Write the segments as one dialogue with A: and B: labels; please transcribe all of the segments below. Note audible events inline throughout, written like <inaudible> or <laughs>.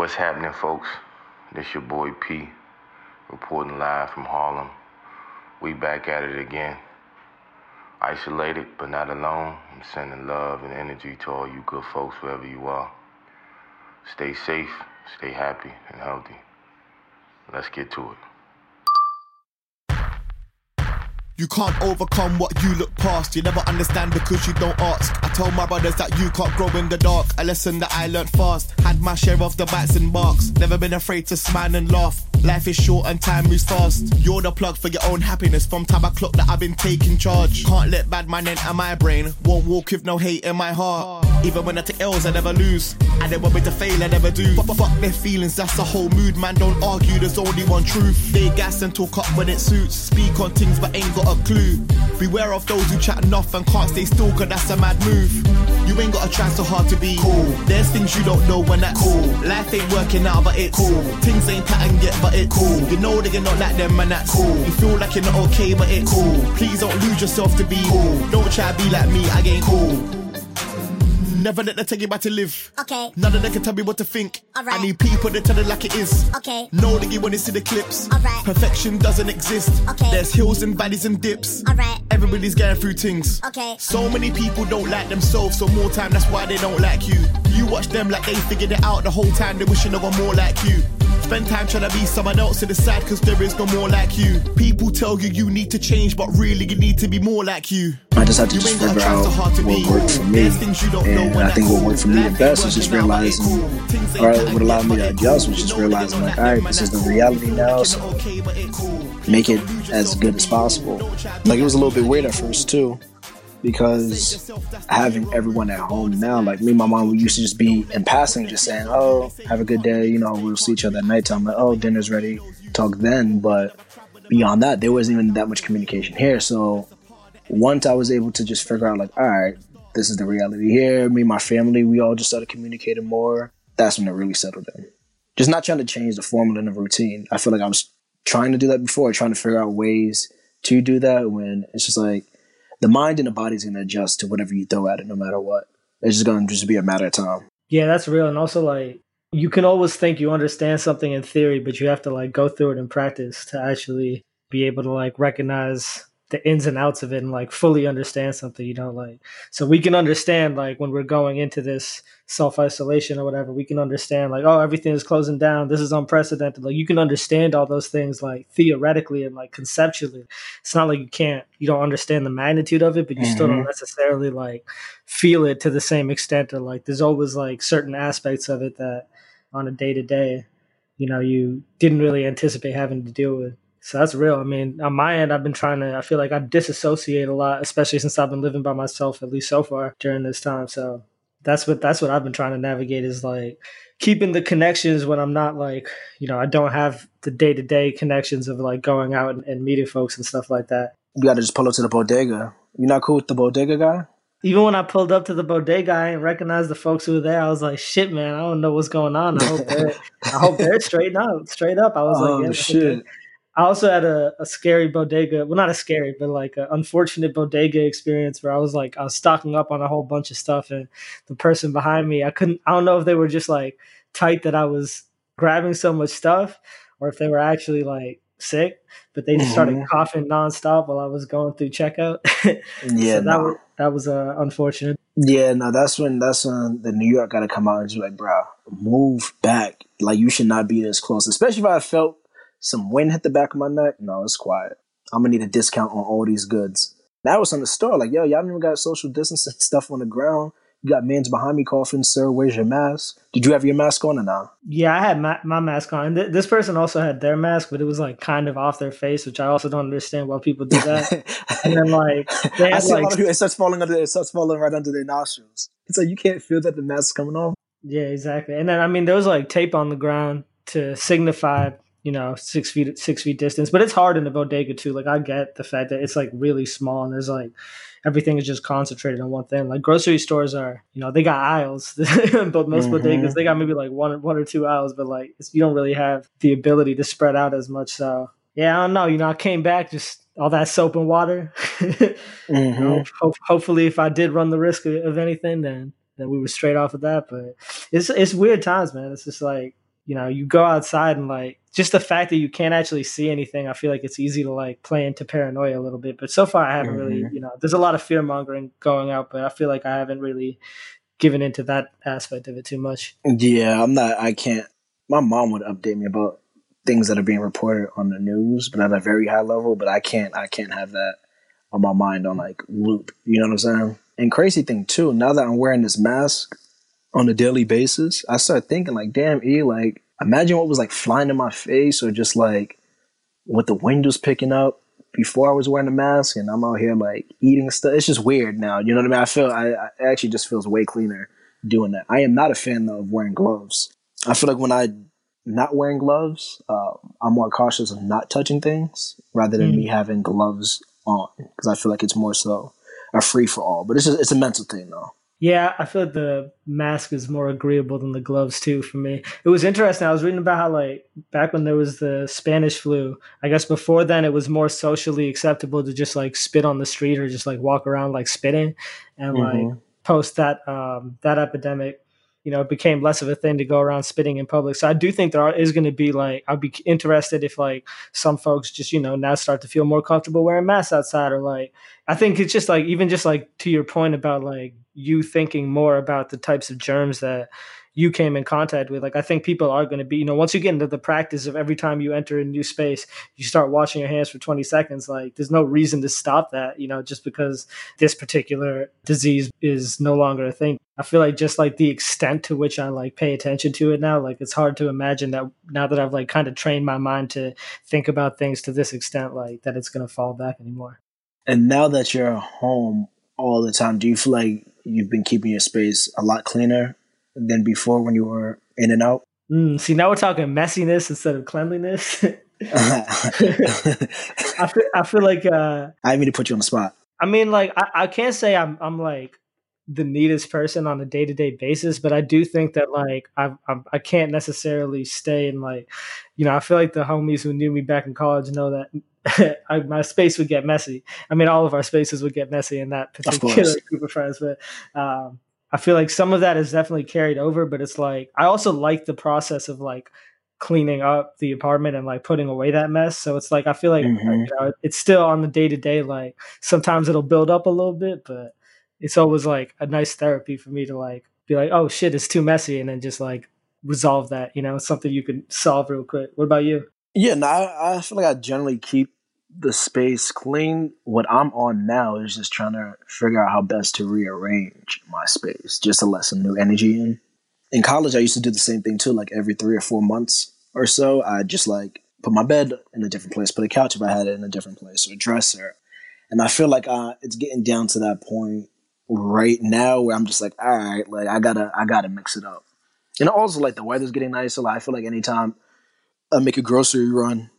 A: What's happening, folks? This your boy P, reporting live from Harlem. We back at it again. Isolated, but not alone. I'm sending love and energy to all you good folks wherever you are. Stay safe, stay happy, and healthy. Let's get to it.
B: You can't overcome what you look past. You never understand because you don't ask. I told my brothers that you can't grow in the dark. A lesson that I learned fast. Had my share of the bites and barks. Never been afraid to smile and laugh. Life is short and time moves fast. You're the plug for your own happiness. From time I clock that I've been taking charge. Can't let bad man enter my brain. Won't walk with no hate in my heart. Even when I take L's, I never lose. And they want me to fail, I never do. But fuck their feelings, that's the whole mood. Man, don't argue, there's only one truth. They gas and talk up when it suits. Speak on things but ain't got a clue. Beware of those who chat enough and can't stay still, cause that's a mad move. You ain't gotta try so hard to be cool. There's things you don't know when that's cool. Life ain't working out, but it's cool. Things ain't pattern yet, but it's cool. You know that you're not like them, and that's cool. You feel like you're not okay, but it's cool. Please don't lose yourself to be cool. Don't try to be like me, I ain't cool. Never let them tell you about to live.
C: Okay.
B: None of them can tell me what to think.
C: Alright.
B: I need people to tell it like it is.
C: Okay.
B: Know that you want to see the clips.
C: Alright.
B: Perfection doesn't exist.
C: Okay.
B: There's hills and valleys and dips.
C: Alright.
B: Everybody's going through things.
C: Okay.
B: So many people don't like themselves, so more time, that's why they don't like you. You watch them like they figured it out the whole time, they wishing they were more like you. Spend time trying to be someone else to the side, cause there is no more like you. People tell you you need to change, but really you need to be more like you.
D: I just have to
B: You
D: just figure out
B: so hard to be.
D: what worked for me.
B: You
D: And I think what worked for me the best was just realizing,
B: working out, but it's cool.
D: or what allowed me to
B: ain't
D: adjust was just realizing like,
B: know
D: all
B: that
D: right, this is the reality now, so
B: not okay, but it's cool.
D: make it as good as possible. Like it was a little bit weird at first too, because having everyone at home now, like me and my mom, we used to just be in passing, just saying, "Oh, have a good day," you know, we'll see each other at nighttime. Like, "Oh, dinner's ready." Talk then, but beyond that, there wasn't even that much communication here. So once I was able to just figure out, like, all right, this is the reality here. Me and my family, we all just started communicating more. That's when it really settled in. Just not trying to change the formula and the routine. I feel like I was trying to do that before, trying to figure out ways to do that when it's just like the mind and the body's gonna adjust to whatever you throw at it no matter what. It's just gonna just be a matter of time.
E: Yeah, that's real. And also, like, you can always think you understand something in theory, but you have to, like, go through it in practice to actually be able to, like, recognize the ins and outs of it and, like, fully understand something, you know? Like, so we can understand, like, when we're going into this self isolation or whatever, we can understand, like, oh, everything is closing down. This is unprecedented. Like, you can understand all those things, like, theoretically and, like, conceptually. It's not like you can't, you don't understand the magnitude of it, but you still don't
D: Mhm.
E: necessarily, like, feel it to the same extent or like there's always like certain aspects of it that on a day to day you know you didn't really anticipate having to deal with so that's real i mean on my end i've been trying to i feel like i disassociate a lot especially since i've been living by myself at least so far during this time so that's what that's what i've been trying to navigate is like keeping the connections when i'm not like you know i don't have the day-to-day connections of like going out and, and meeting folks and stuff like that
D: You gotta just pull up to the bodega. You're not cool with the bodega guy?
E: even when I pulled up to the bodega, I didn't recognize the folks who were there. I was like, "Shit, man, I don't know what's going on. I hope they're, I hope they're <laughs> straight up, straight up." I was
D: Oh
E: like, yeah,
D: shit.
E: I also had a, a scary bodega. Well, not a scary, but like an unfortunate bodega experience where I was like, I was stocking up on a whole bunch of stuff, and the person behind me, I couldn't. I don't know if they were just like tight that I was grabbing so much stuff, or if they were actually like sick. But they just started
D: Mhm.
E: coughing nonstop while I was going through checkout. <laughs>
D: Yeah,
E: so that
D: no.
E: was that was uh, unfortunate.
D: Yeah, no, that's when that's when the New York got to come out and just be like, bro, move back. Like you should not be this close. Especially if I felt some wind hit the back of my neck. No, it's quiet. I'm gonna need a discount on all these goods. That was on the store. Like, yo, y'all even got social distancing <laughs> stuff on the ground. You got man's behind me coughing, sir. Where's your mask? Did you have your mask on or not?
E: Yeah, I had my, my mask on. Th- this person also had their mask, but it was like kind of off their face, which I also don't understand why people do that. <laughs> and then like they
D: I see
E: like
D: people. It starts falling under. It starts falling right under their nostrils. It's like you can't feel that the mask is coming off.
E: yeah, exactly. And then I mean there was like tape on the ground to signify you know six feet six feet distance, but it's hard in the bodega too. Like I get the fact that it's like really small and there's like everything is just concentrated on one thing. Like grocery stores are, you know, they got aisles, <laughs> but most
D: Mhm.
E: bodegas they got maybe like one one or two aisles, but like it's, you don't really have the ability to spread out as much. So yeah, I don't know. You know, I came back just all that soap and water. <laughs> You know, ho- hopefully, if I did run the risk of, of anything, then then we were straight off of that. But it's it's weird times, man. It's just like you know, you go outside and like just the fact that you can't actually see anything, I feel like it's easy to like play into paranoia a little bit. But so far, I haven't mm-hmm. really, you know, there's a lot of fear mongering going out, but I feel like I haven't really given into that aspect of it too much.
D: Yeah, I'm not. I can't. My mom would update me about things that are being reported on the news, but at a very high level. But I can't. I can't have that on my mind on like loop. You know what I'm saying? And crazy thing too. Now that I'm wearing this mask on a daily basis, I start thinking like, damn, e like imagine what was like flying in my face or just like what the wind was picking up before I was wearing a mask and I'm out here like eating stuff. It's just weird now. You know what I mean? I feel I, I actually just feels way cleaner doing that. I am not a fan though of wearing gloves. I feel like when I not wearing gloves, uh, I'm more cautious of not touching things rather than mm. me having gloves on because I feel like it's more so a free for all. But it's just it's a mental thing though.
E: Yeah, I feel like the mask is more agreeable than the gloves too for me. It was interesting. I was reading about how like back when there was the Spanish flu, I guess before then it was more socially acceptable to just like spit on the street or just like walk around like spitting. And mm-hmm. like post that um that epidemic, you know, it became less of a thing to go around spitting in public. So I do think there are, is going to be like, I'd be interested if like some folks just, you know, now start to feel more comfortable wearing masks outside or like, I think it's just like, even just like to your point about like you thinking more about the types of germs that you came in contact with. Like I think people are going to be, you know, once you get into the practice of every time you enter a new space, you start washing your hands for 20 seconds. Like there's no reason to stop that, you know, just because this particular disease is no longer a thing. I feel like just like the extent to which I like pay attention to it now, like it's hard to imagine that now that I've like kind of trained my mind to think about things to this extent, like that it's going to fall back anymore.
D: And now that you're home all the time, do you feel like you've been keeping your space a lot cleaner than before when you were in and out.
E: Mm, see, now we're talking messiness instead of cleanliness. <laughs> I feel, I feel like uh, <laughs>
D: I mean to put you on the spot.
E: I mean, like I, I can't say I'm I'm like the neatest person on a day to day basis, but I do think that like I I'm, I can't necessarily stay in like, you know, I feel like the homies who knew me back in college know that <laughs> I, my space would get messy. I mean, all of our spaces would get messy in that particular of group of friends, but um, I feel like some of that is definitely carried over, but it's like I also like the process of like cleaning up the apartment and like putting away that mess. So it's like I feel like mm-hmm. you know, it's still on the day to day. Like sometimes it'll build up a little bit, but it's always like a nice therapy for me to like be like, oh shit, it's too messy, and then just like resolve that. You know, it's something you can solve real quick. What about you?
D: Yeah, no, I, I feel like I generally keep the space clean. What I'm on now is just trying to figure out how best to rearrange my space just to let some new energy in. In college, I used to do the same thing too. Like every three or four months or so, I just like put my bed in a different place, put a couch if I had it in a different place, or a dresser. And I feel like uh, it's getting down to that point right now where I'm just like, all right, like I gotta, I gotta mix it up. And also, like the weather's getting nicer. Like, I feel like anytime I make a grocery run,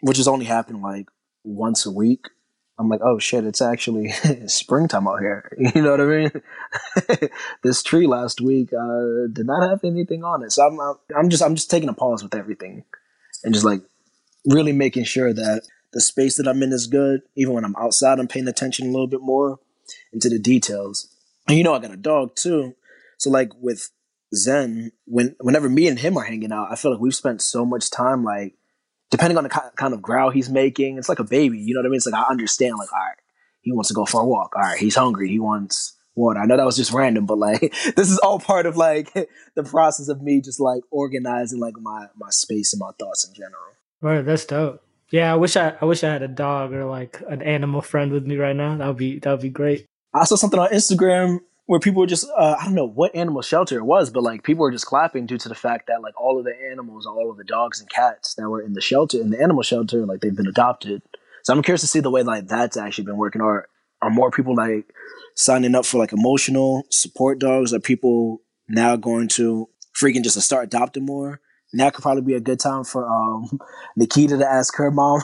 D: which has only happened like once a week, I'm like, oh shit, it's actually <laughs> springtime out here. <laughs> You know what I mean? <laughs> this tree last week uh, did not have anything on it, so I'm I'm just I'm just taking a pause with everything, and just like really making sure that the space that I'm in is good. Even when I'm outside, I'm paying attention a little bit more into the details. And you know, I got a dog too, so like with Zen, when whenever me and him are hanging out, I feel like we've spent so much time like depending on the kind of growl he's making, it's like a baby. You know what I mean? It's like I understand. Like, all right, he wants to go for a walk. All right, he's hungry. He wants water. I know that was just random, but like <laughs> this is all part of like <laughs> the process of me just like organizing like my my space and my thoughts in general.
E: Right, that's dope. Yeah, I wish I I wish I had a dog or like an animal friend with me right now. That would be that would be great.
D: I saw something on Instagram where people were just uh, I don't know what animal shelter it was, but like people were just clapping due to the fact that like all of the animals, all of the dogs and cats that were in the shelter in the animal shelter, like they've been adopted. So I'm curious to see the way like that's actually been working. Or are more people like signing up for like emotional support dogs? Are people now going to freaking just start adopting more? Now could probably be a good time for um, <laughs> Nikita to ask her mom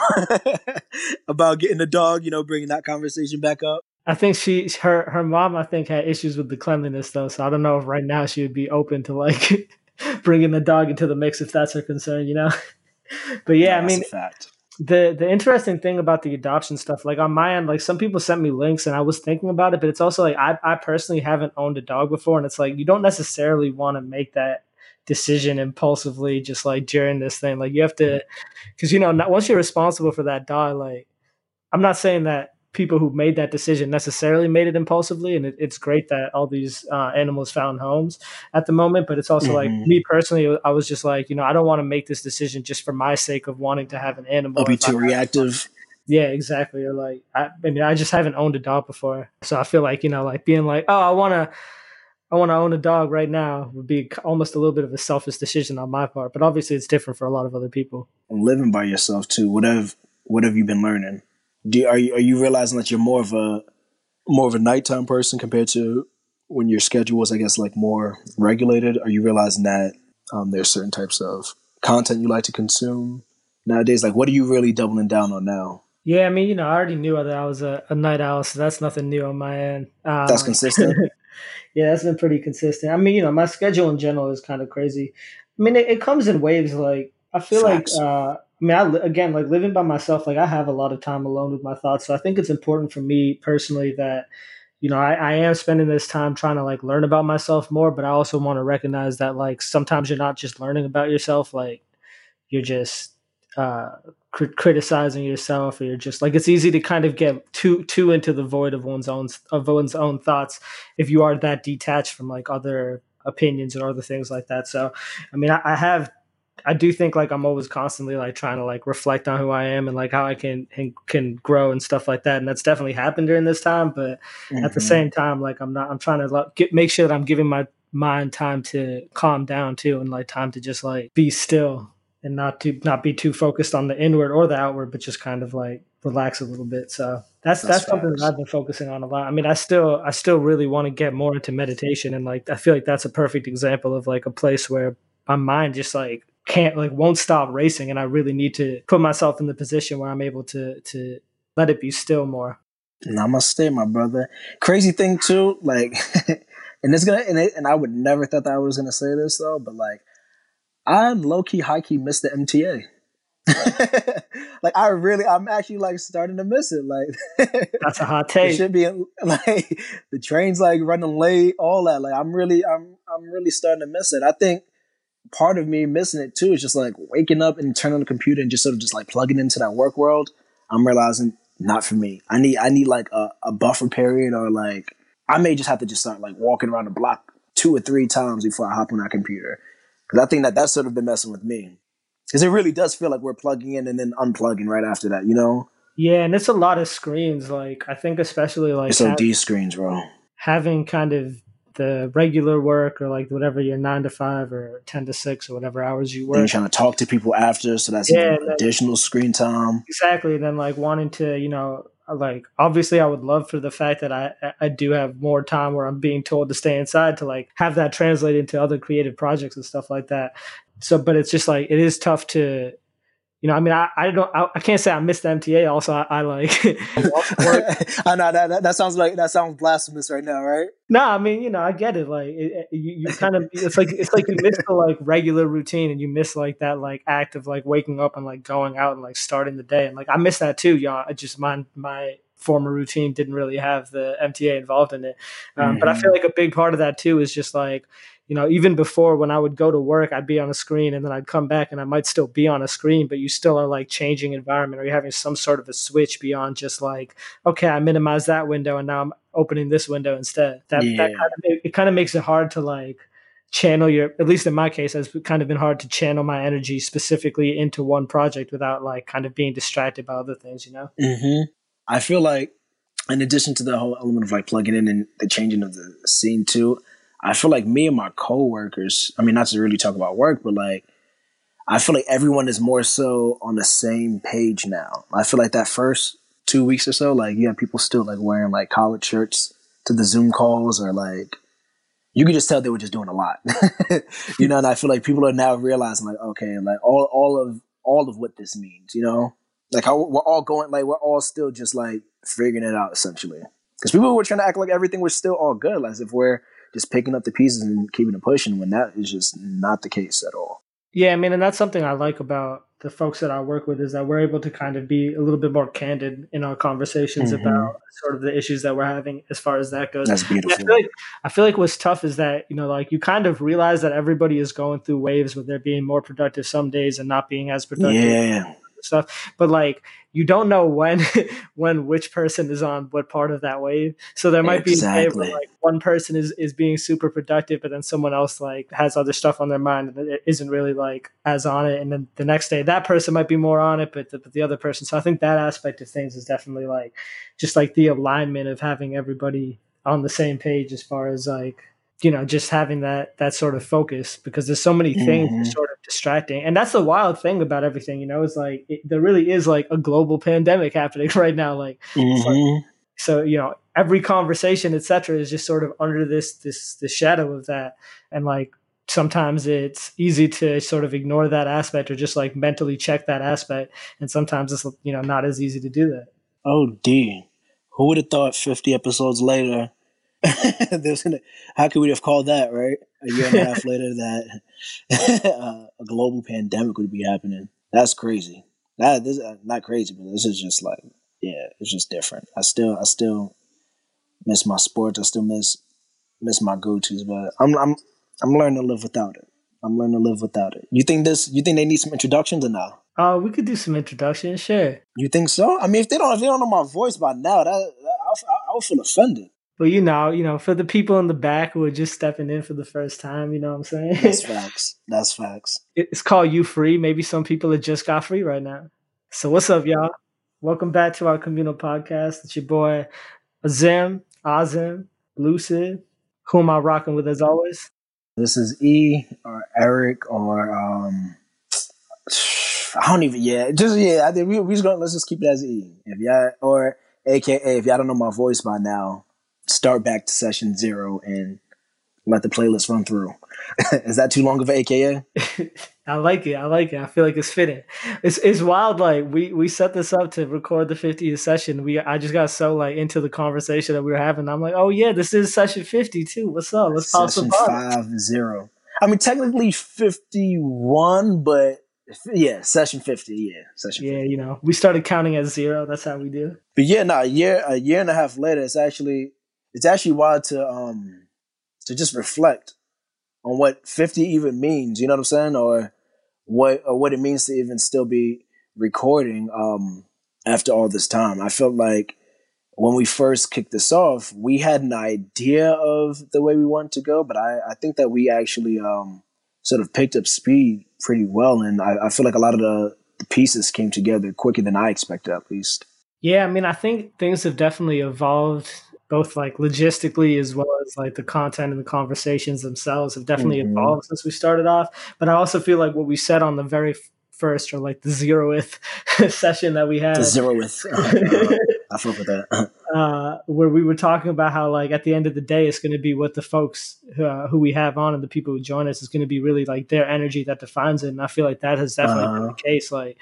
D: <laughs> about getting a dog. You know, bringing that conversation back up.
E: I think she her her mom I think had issues with the cleanliness though, so I don't know if right now she would be open to like <laughs> bringing the dog into the mix if that's her concern, you know. <laughs> but yeah, I mean, the the interesting thing about the adoption stuff, like on my end, like some people sent me links and I was thinking about it, but it's also like I I personally haven't owned a dog before, and it's like you don't necessarily want to make that decision impulsively, just like during this thing. Like you have to, because you know, once you're responsible for that dog, like I'm not saying that people who made that decision necessarily made it impulsively and it, it's great that all these uh, animals found homes at the moment but it's also mm-hmm. like me personally i was just like you know i don't want to make this decision just for my sake of wanting to have an animal
D: i'll be too reactive
E: yeah exactly or like I, I mean i just haven't owned a dog before so i feel like you know like being like oh i want to I want to own a dog right now would be almost a little bit of a selfish decision on my part, but obviously it's different for a lot of other people.
D: Living by yourself too. What have what have you been learning? Do are you are you realizing that you're more of a more of a nighttime person compared to when your schedule was, I guess, like more regulated? Are you realizing that um, there's certain types of content you like to consume nowadays? Like, what are you really doubling down on now?
E: Yeah, I mean, you know, I already knew that I was a, a night owl, so that's nothing new on my end.
D: Um, that's consistent. <laughs>
E: yeah, that's been pretty consistent. I mean, you know, my schedule in general is kind of crazy. I mean, it, it comes in waves. Like, I feel Facts. like uh, I mean, I, again, like living by myself, like I have a lot of time alone with my thoughts. So I think it's important for me personally that, you know, I, I am spending this time trying to like learn about myself more, but I also want to recognize that like sometimes you're not just learning about yourself, like you're just uh, cr- criticizing yourself, or you're just like it's easy to kind of get too too into the void of one's own of one's own thoughts if you are that detached from like other opinions or other things like that. So, I mean, I, I have I do think like I'm always constantly like trying to like reflect on who I am and like how I can and can grow and stuff like that. And that's definitely happened during this time. But mm-hmm. at the mm-hmm. same time, like I'm not. I'm trying to like, get make sure that I'm giving my mind time to calm down too, and like time to just like be still and not to not be too focused on the inward or the outward, but just kind of like relax a little bit. So that's that's, that's something that I've been focusing on a lot. I mean, I still I still really want to get more into meditation, and like I feel like that's a perfect example of like a place where my mind just like can't like won't stop racing and I really need to put myself in the position where I'm able to to let it be still more.
D: Namaste, my brother. Crazy thing too, like <laughs> and it's gonna and, it, and I would never thought that I was gonna say this though, but like I low key, high key miss the MTA. <laughs> like I really, I'm actually like starting to miss it. Like <laughs>
E: that's a hot take.
D: It should be like the trains like running late, all that. Like I'm really, I'm, I'm really starting to miss it. I think part of me missing it too is just like waking up and turning on the computer and just sort of just like plugging into that work world. I'm realizing not for me. I need I need like a, a buffer period or like I may just have to just start like walking around the block two or three times before I hop on that computer because I think that that's sort of been messing with me because it really does feel like we're plugging in and then unplugging right after that, you know?
E: Yeah, and it's a lot of screens. Like I think especially like
D: it's OD screens, bro.
E: Having kind of the regular work or like whatever your nine to five or ten to six or whatever hours you work.
D: Then you're trying to talk to people after, so that's yeah, additional screen time.
E: Exactly. Then like wanting to, you know, uh, like obviously I would love for the fact that I I do have more time where I'm being told to stay inside to like have that translate into other creative projects and stuff like that. So, but it's just like it is tough to you know, I mean, I, I don't, I, I, can't say I missed the MTA. Also, I, I like. <laughs> <laughs>
D: I know that, that, that sounds like that sounds blasphemous right now, right?
E: No, I mean, you know, I get it. Like, it, it, you, you kind of, it's like it's like you miss the like regular routine, and you miss like that like act of like waking up and like going out and like starting the day, and like I miss that too, y'all. I just my my former routine didn't really have the MTA involved in it, um, mm-hmm. but I feel mm-hmm. like a big part of that too is just like you know, even before when I would go to work, I'd be on a screen and then I'd come back and I might still be on a screen, but you still are like changing environment or you're having some sort of a switch beyond just like, okay, I minimize that window and now I'm opening this window instead. That, yeah. that kind of, it kind of makes it hard to like channel your, at least in my case, has kind of been hard to channel my energy specifically into one project without like kind of being distracted by other things, you know?
D: Mm-hmm. I feel like in addition to the whole element of like plugging in and the changing of the scene too, I feel like me and my coworkers, I mean, not to really talk about work, but like, I feel like everyone is more so on the same page now. I feel like that first two weeks or so, like, you have people still like wearing like collared shirts to the Zoom calls or like, you could just tell they were just doing a lot, <laughs> you know. And I feel like people are now realizing, like, okay, like all all of all of what this means, you know, like how we're all going, like we're all still just like figuring it out essentially. Because people were trying to act like everything was still all good, as if we're just picking up the pieces and keeping it pushing when that is just not the case at all.
E: Yeah, I mean, and that's something I like about the folks that I work with is that we're able to kind of be a little bit more candid in our conversations mm-hmm. about sort of the issues that we're having as far as that goes.
D: That's beautiful.
E: I feel, like, I feel like what's tough is that, you know, like you kind of realize that everybody is going through waves where they're being more productive some days and not being as productive.
D: Yeah.
E: Stuff. But like you don't know when <laughs> when which person is on what part of that wave. So there might exactly. be where like one person is is being super productive, but then someone else like has other stuff on their mind and it isn't really like as on it. And then the next day that person might be more on it, but the, but the other person. So I think that aspect of things is definitely like just like the alignment of having everybody on the same page as far as like you know just having that that sort of focus because there's so many things mm-hmm. sort of distracting. And that's the wild thing about everything you know is like it, there really is like a global pandemic <laughs> happening right now like, mm-hmm. like so you know every conversation etc is just sort of under this this the shadow of that. And like sometimes it's easy to sort of ignore that aspect or just like mentally check that aspect. And sometimes it's you know not as easy to do that.
D: Oh d who would have thought 50 episodes later <laughs> There's an, how could we have called that right? A year and a half <laughs> later, that <laughs> uh, a global pandemic would be happening. That's crazy. That this uh, not crazy, but this is just like yeah, it's just different. I still I still miss my sports. I still miss miss my go tos, but I'm I'm I'm learning to live without it. I'm learning to live without it. You think this? You think they need some introductions or no?
E: Oh, uh, we could do some introductions, sure.
D: You think so? I mean, if they don't, if they don't know my voice by now, that, that I, I would feel offended.
E: But you know, you know, for the people in the back who are just stepping in for the first time, you know what I'm saying?
D: That's <laughs> facts. That's facts.
E: It's called You Free. Maybe some people have just got free right now. So what's up, y'all? Welcome back to our communal podcast. It's your boy Azim, Azim, Lucid. Who am I rocking with as always?
D: This is E or Eric or um I don't even yeah, just yeah, I think we we just gonna let's just keep it as E. If y'all or AKA if y'all don't know my voice by now, start back to session zero and let the playlist run through. <laughs> Is that too long of an AKA? <laughs>
E: I like it. I like it. I feel like it's fitting. It's it's wild. Like we we set this up to record the 50th session. We I just got so like into the conversation that we were having. I'm like, oh yeah, this is session 50 too. What's up? Let's pop some
D: five zero. I mean, technically 51, but yeah, session 50. Yeah, session.
E: Yeah, 50. you know, we started counting at zero. That's how we do.
D: But yeah, no, a year a year and a half later, it's actually it's actually wild to um to just reflect on what 50 even means, you know what I'm saying? Or what or what it means to even still be recording um after all this time. I felt like when we first kicked this off, we had an idea of the way we wanted to go, but I, I think that we actually um sort of picked up speed pretty well and I, I feel like a lot of the, the pieces came together quicker than I expected at least.
E: Yeah, I mean I think things have definitely evolved both like logistically as well as like the content and the conversations themselves have definitely mm-hmm. evolved since we started off. But I also feel like what we said on the very first or like the zeroth <laughs> session that we had.
D: The zeroth. Uh, <laughs> I fuck with that. <laughs>
E: uh, where we were talking about how like at the end of the day, it's going to be what the folks uh, who we have on and the people who join us is going to be really like their energy that defines it. And I feel like that has definitely been the uh-huh. case. Like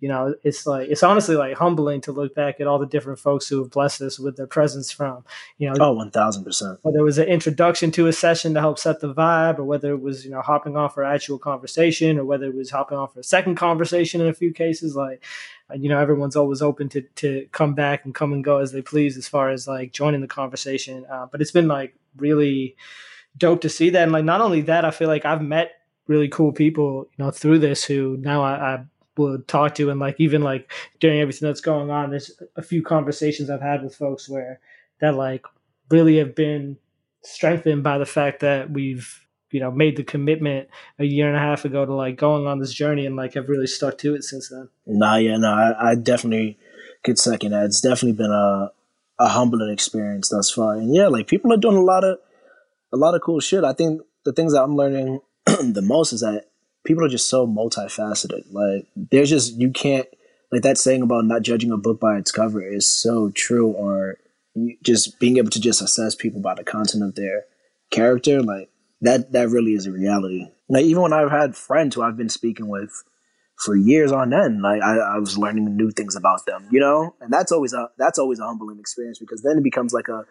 E: you know, it's like it's honestly like humbling to look back at all the different folks who have blessed us with their presence from, you know,
D: oh, one thousand percent.
E: Whether it was an introduction to a session to help set the vibe, or whether it was you know hopping on for actual conversation, or whether it was hopping on for a second conversation in a few cases, like you know everyone's always open to to come back and come and go as they please as far as like joining the conversation. Uh, but it's been like really dope to see that, and like not only that, I feel like I've met really cool people, you know, through this who now I, I would talk to and like even like during everything that's going on there's a few conversations i've had with folks where that like really have been strengthened by the fact that we've you know made the commitment a year and a half ago to like going on this journey and like have really stuck to it since then.
D: Nah yeah no i, I definitely could second that. It's definitely been a a humbling experience thus far. And yeah like people are doing a lot of a lot of cool shit. I think the things that i'm learning <clears throat> the most is that people are just so multifaceted. Like there's just you can't like that saying about not judging a book by its cover is so true. Or just being able to just assess people by the content of their character, like that that really is a reality. Like even when I've had friends who I've been speaking with for years on end, like I, I was learning new things about them, you know, and that's always a that's always a humbling experience because then it becomes like a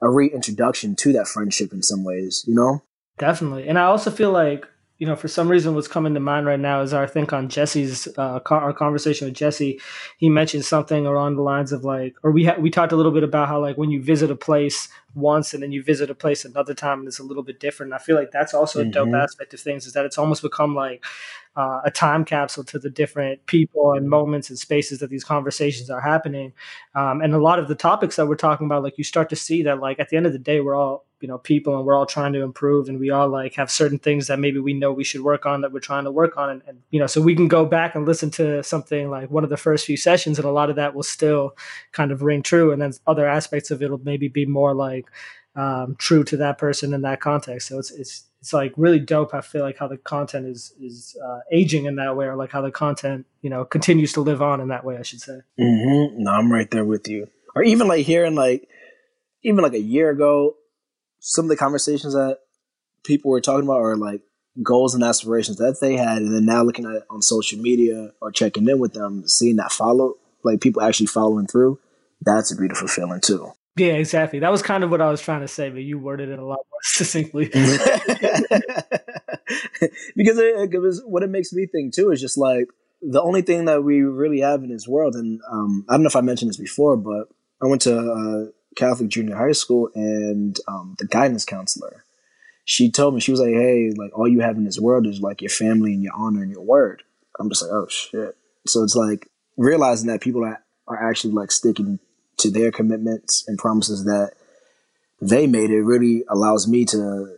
D: a reintroduction to that friendship in some ways, you know.
E: Definitely, and I also feel like you know, for some reason, what's coming to mind right now is our think on Jesse's uh, our conversation with Jesse. He mentioned something along the lines of like, or we ha- we talked a little bit about how like when you visit a place once and then you visit a place another time and it's a little bit different. And I feel like that's also mm-hmm. a dope mm-hmm. aspect of things is that it's almost become like uh, a time capsule to the different people and moments and spaces that these conversations are happening. Um, and a lot of the topics that we're talking about, like you start to see that, like at the end of the day, we're all you know people and we're all trying to improve and we all like have certain things that maybe we know we should work on that we're trying to work on. And, and, you know so we can go back and listen to something like one of the first few sessions and a lot of that will still kind of ring true. And then other aspects of it will maybe be more like um, true to that person in that context. So it's it's it's like really dope. I feel like how the content is is uh, aging in that way, or like how the content you know continues to live on in that way. I should say.
D: Mm-hmm. No, I'm right there with you. Or even like hearing like even like a year ago, some of the conversations that people were talking about are like goals and aspirations that they had, and then now looking at on social media or checking in with them, seeing that follow like people actually following through. That's a beautiful feeling too.
E: Yeah, exactly. That was kind of what I was trying to say, but you worded it a lot more <laughs> succinctly. <laughs>
D: because it, it, was what it makes me think too is just like the only thing that we really have in this world, and um, I don't know if I mentioned this before, but I went to uh, Catholic junior high school, and um, the guidance counselor, she told me she was like, "Hey, like all you have in this world is like your family and your honor and your word." I'm just like, "Oh shit!" So it's like realizing that people are, are actually like sticking to their commitments and promises that they made, it really allows me to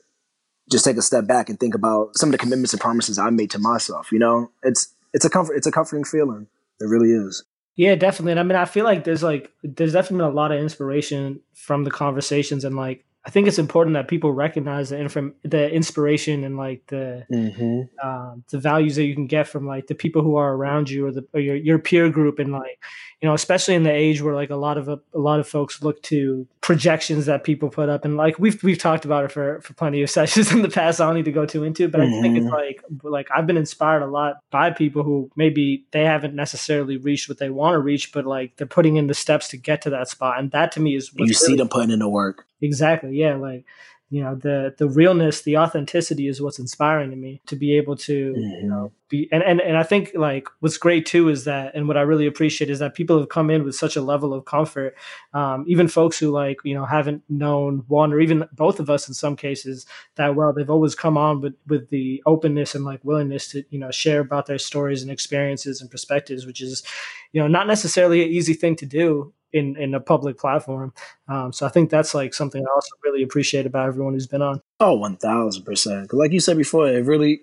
D: just take a step back and think about some of the commitments and promises I made to myself. You know, it's it's a comfort, it's a comforting feeling. It really is.
E: Yeah, definitely. And I mean, I feel like there's like there's definitely been a lot of inspiration from the conversations, and like I think it's important that people recognize the inform- the inspiration and like the mm-hmm. uh, the values that you can get from like the people who are around you or the or your your peer group and like you know especially in the age where like a lot of a, a lot of folks look to projections that people put up and like we've we've talked about it for for plenty of <laughs> sessions in the past I don't need to go too into but mm-hmm. I think it's mm-hmm. like like I've been inspired a lot by people who maybe they haven't necessarily reached what they want to reach but like they're putting in the steps to get to that spot and that to me is
D: you see them putting in the work
E: Exactly. Yeah. Like, you know, the the realness, the authenticity is what's inspiring to me to be able to, mm-hmm. you know, be and, and and I think like what's great too is that and what I really appreciate is that people have come in with such a level of comfort. Um, even folks who like, you know, haven't known one or even both of us in some cases that well, they've always come on with with the openness and like willingness to, you know, share about their stories and experiences and perspectives, which is, you know, not necessarily an easy thing to do in in a public platform. Um, so I think that's like something I also really appreciate about everyone who's been on.
D: Oh, one thousand percent. Like you said before, it really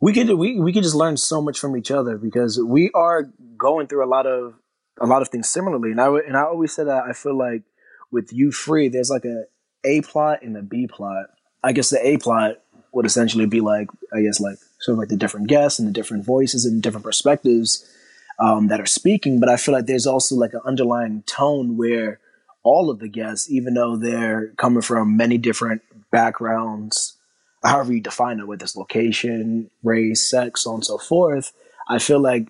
D: we could we we could just learn so much from each other because we are going through a lot of a lot of things similarly. And I and I always said that I feel like with you free, there's like a A plot and a B plot. I guess the A plot would essentially be like I guess like sort of like the different guests and the different voices and different perspectives um, that are speaking, but I feel like there's also like an underlying tone where all of the guests, even though they're coming from many different backgrounds, however you define it, with this location, race, sex, so on and so forth, I feel like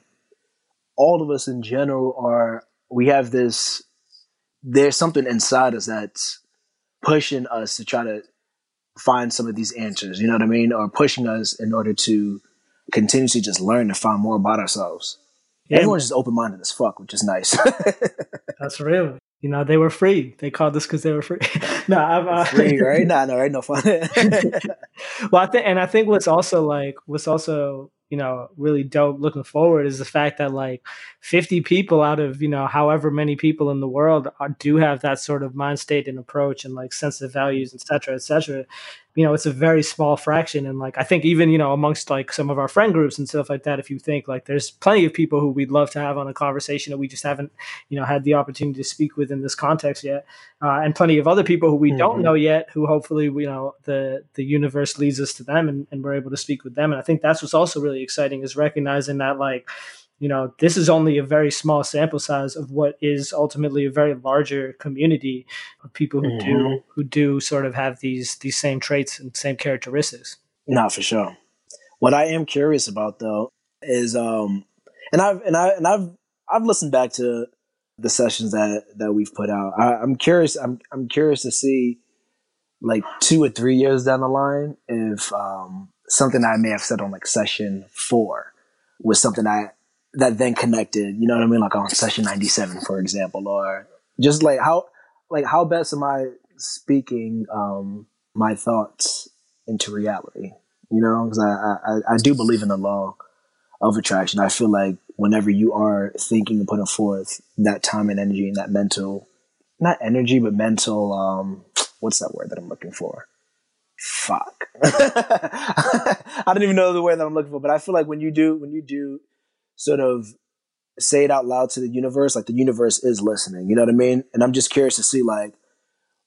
D: all of us in general are we have this there's something inside us that's pushing us to try to find some of these answers, you know what I mean? Or pushing us in order to continuously just learn and find more about ourselves. Yeah. Everyone's just open minded as fuck, which is nice. <laughs>
E: That's real. You know, they were free. They called us because they were free. <laughs> no, I'm uh,
D: free, <laughs> right? No, no, right? No fun.
E: well, I think, and I think what's also like, what's also you know really dope looking forward is the fact that like 50 people out of you know however many people in the world are, do have that sort of mind state and approach and like sensitive values etc cetera, etc you know it's a very small fraction and like i think even you know amongst like some of our friend groups and stuff like that if you think like there's plenty of people who we'd love to have on a conversation that we just haven't you know had the opportunity to speak with in this context yet uh, and plenty of other people who we mm-hmm. don't know yet who hopefully you know the the universe leads us to them and, and we're able to speak with them and i think that's what's also really exciting is recognizing that like you know this is only a very small sample size of what is ultimately a very larger community of people who mm-hmm. do who do sort of have these these same traits and same characteristics.
D: Not for sure. What i am curious about though is um and i've and i and i've i've listened back to the sessions that that we've put out. I, i'm curious i'm i'm curious to see like two or three years down the line if um something I may have said on like session four was something I that then connected. You know what I mean? Like on session ninety seven, for example, or just like how like how best am I speaking um, my thoughts into reality? You know, because I, I I do believe in the law of attraction. I feel like whenever you are thinking and putting forth that time and energy and that mental, not energy, but mental, um, what's that word that I'm looking for? Fuck. <laughs> I don't even know the word that I'm looking for, but I feel like when you do, when you do sort of say it out loud to the universe, like the universe is listening, you know what I mean? And I'm just curious to see like,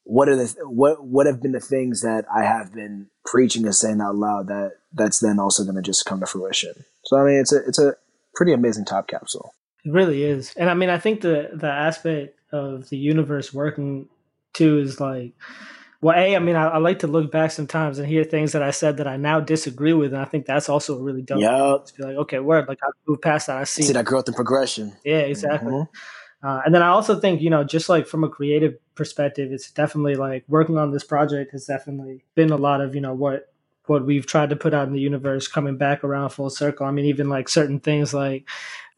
D: what are the, what, what have been the things that I have been preaching and saying out loud that that's then also going to just come to fruition. So, I mean, it's a, it's a pretty amazing top capsule.
E: It really is. And I mean, I think the, the aspect of the universe working too is like, well, a, I mean, I, I, like to look back sometimes and hear things that I said that I now disagree with, and I think that's also a really dope.
D: Yeah,
E: to be like, okay, word, like I move past that. I see,
D: see that growth and progression.
E: Yeah, exactly. Mm-hmm. Uh, and then I also think, you know, just like from a creative perspective, it's definitely like working on this project has definitely been a lot of, you know, what what we've tried to put out in the universe coming back around full circle. I mean, even like certain things like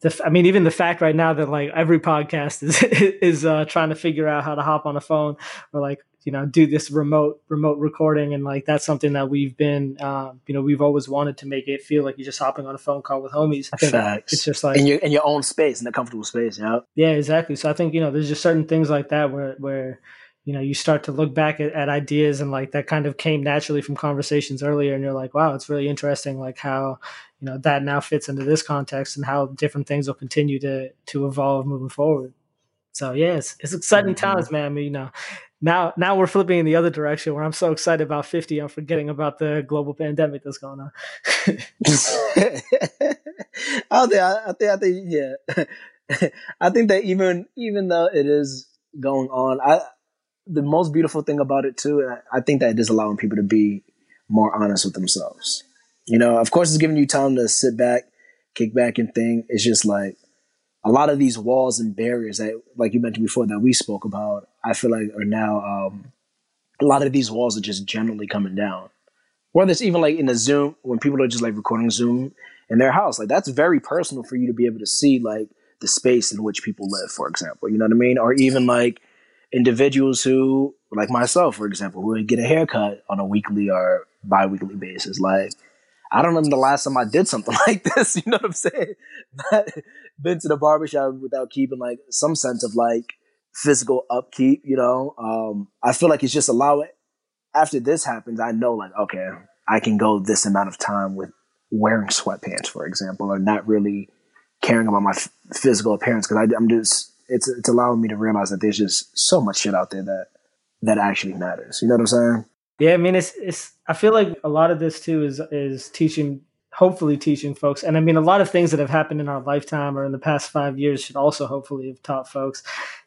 E: the, I mean, even the fact right now that like every podcast is <laughs> is uh, trying to figure out how to hop on a phone or like you know do this remote remote recording. And like that's something that we've been um, you know we've always wanted to make it feel like you're just hopping on a phone call with homies.
D: I <laughs> think Facts.
E: it's just like
D: in your in your own space in a comfortable space yeah.
E: Yeah exactly. So i think you know there's just certain things like that where where you know you start to look back at, at ideas and like that kind of came naturally from conversations earlier and you're like wow it's really interesting like how you know that now fits into this context and how different things will continue to to evolve moving forward so yeah it's, it's exciting mm-hmm. times man I mean, you know now now we're flipping in the other direction where I'm so excited about 50, I'm forgetting about the global pandemic that's going on. <laughs>
D: I think I think I think yeah. <laughs> I think that even even though it is going on, I the most beautiful thing about it too, I think that it is allowing people to be more honest with themselves. You know, of course, it's giving you time to sit back, kick back, and think. It's just like a lot of these walls and barriers that, like you mentioned before, that we spoke about, I feel like are now um, a lot of these walls are just generally coming down. Whether it's even like in a Zoom when people are just like recording Zoom in their house, like that's very personal for you to be able to see like the space in which people live, for example. You know what I mean? Or even like individuals who, like myself, for example, who would get a haircut on a weekly or bi-weekly basis. Like I don't remember the last time I did something <laughs> like this. You know what I'm saying? Not been to the barbershop without keeping like some sense of like physical upkeep. You know, um, I feel like it's just allowing. After this happens, I know like okay, I can go this amount of time with wearing sweatpants, for example, or not really caring about my f- physical appearance because I'm just it's it's allowing me to realize that there's just so much shit out there that that actually matters. You know what I'm saying?
E: Yeah, I mean, it's it's. I feel like a lot of this too is is teaching, hopefully teaching folks, and I mean, a lot of things that have happened in our lifetime or in the past five years should also hopefully have taught folks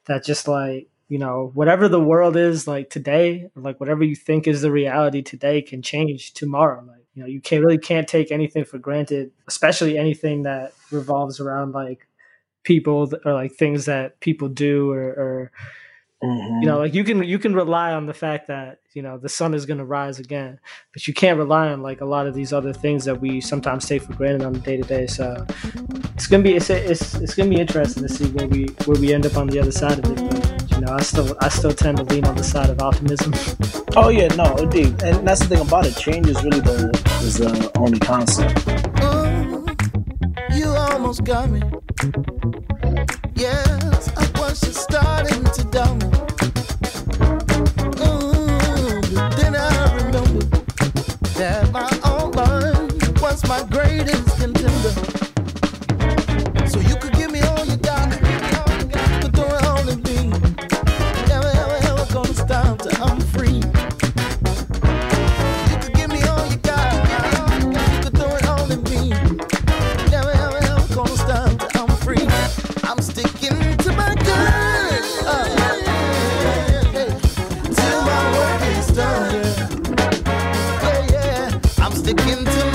E: that just like you know whatever the world is like today, like whatever you think is the reality today can change tomorrow. Like you know, you can't really can't take anything for granted, especially anything that revolves around like people or like things that people do or, or Mm-hmm. You know, like you can you can rely on the fact that you know the sun is going to rise again, but you can't rely on like a lot of these other things that we sometimes take for granted on the day to day. So it's gonna be it's, it's it's gonna be interesting to see where we where we end up on the other side of it. But, you know, I still I still tend to lean on the side of optimism.
D: Oh yeah, no, indeed, and that's the thing about it. Change is really the is the only constant. Mm, you almost got me. Just starting to doubt sticking
F: to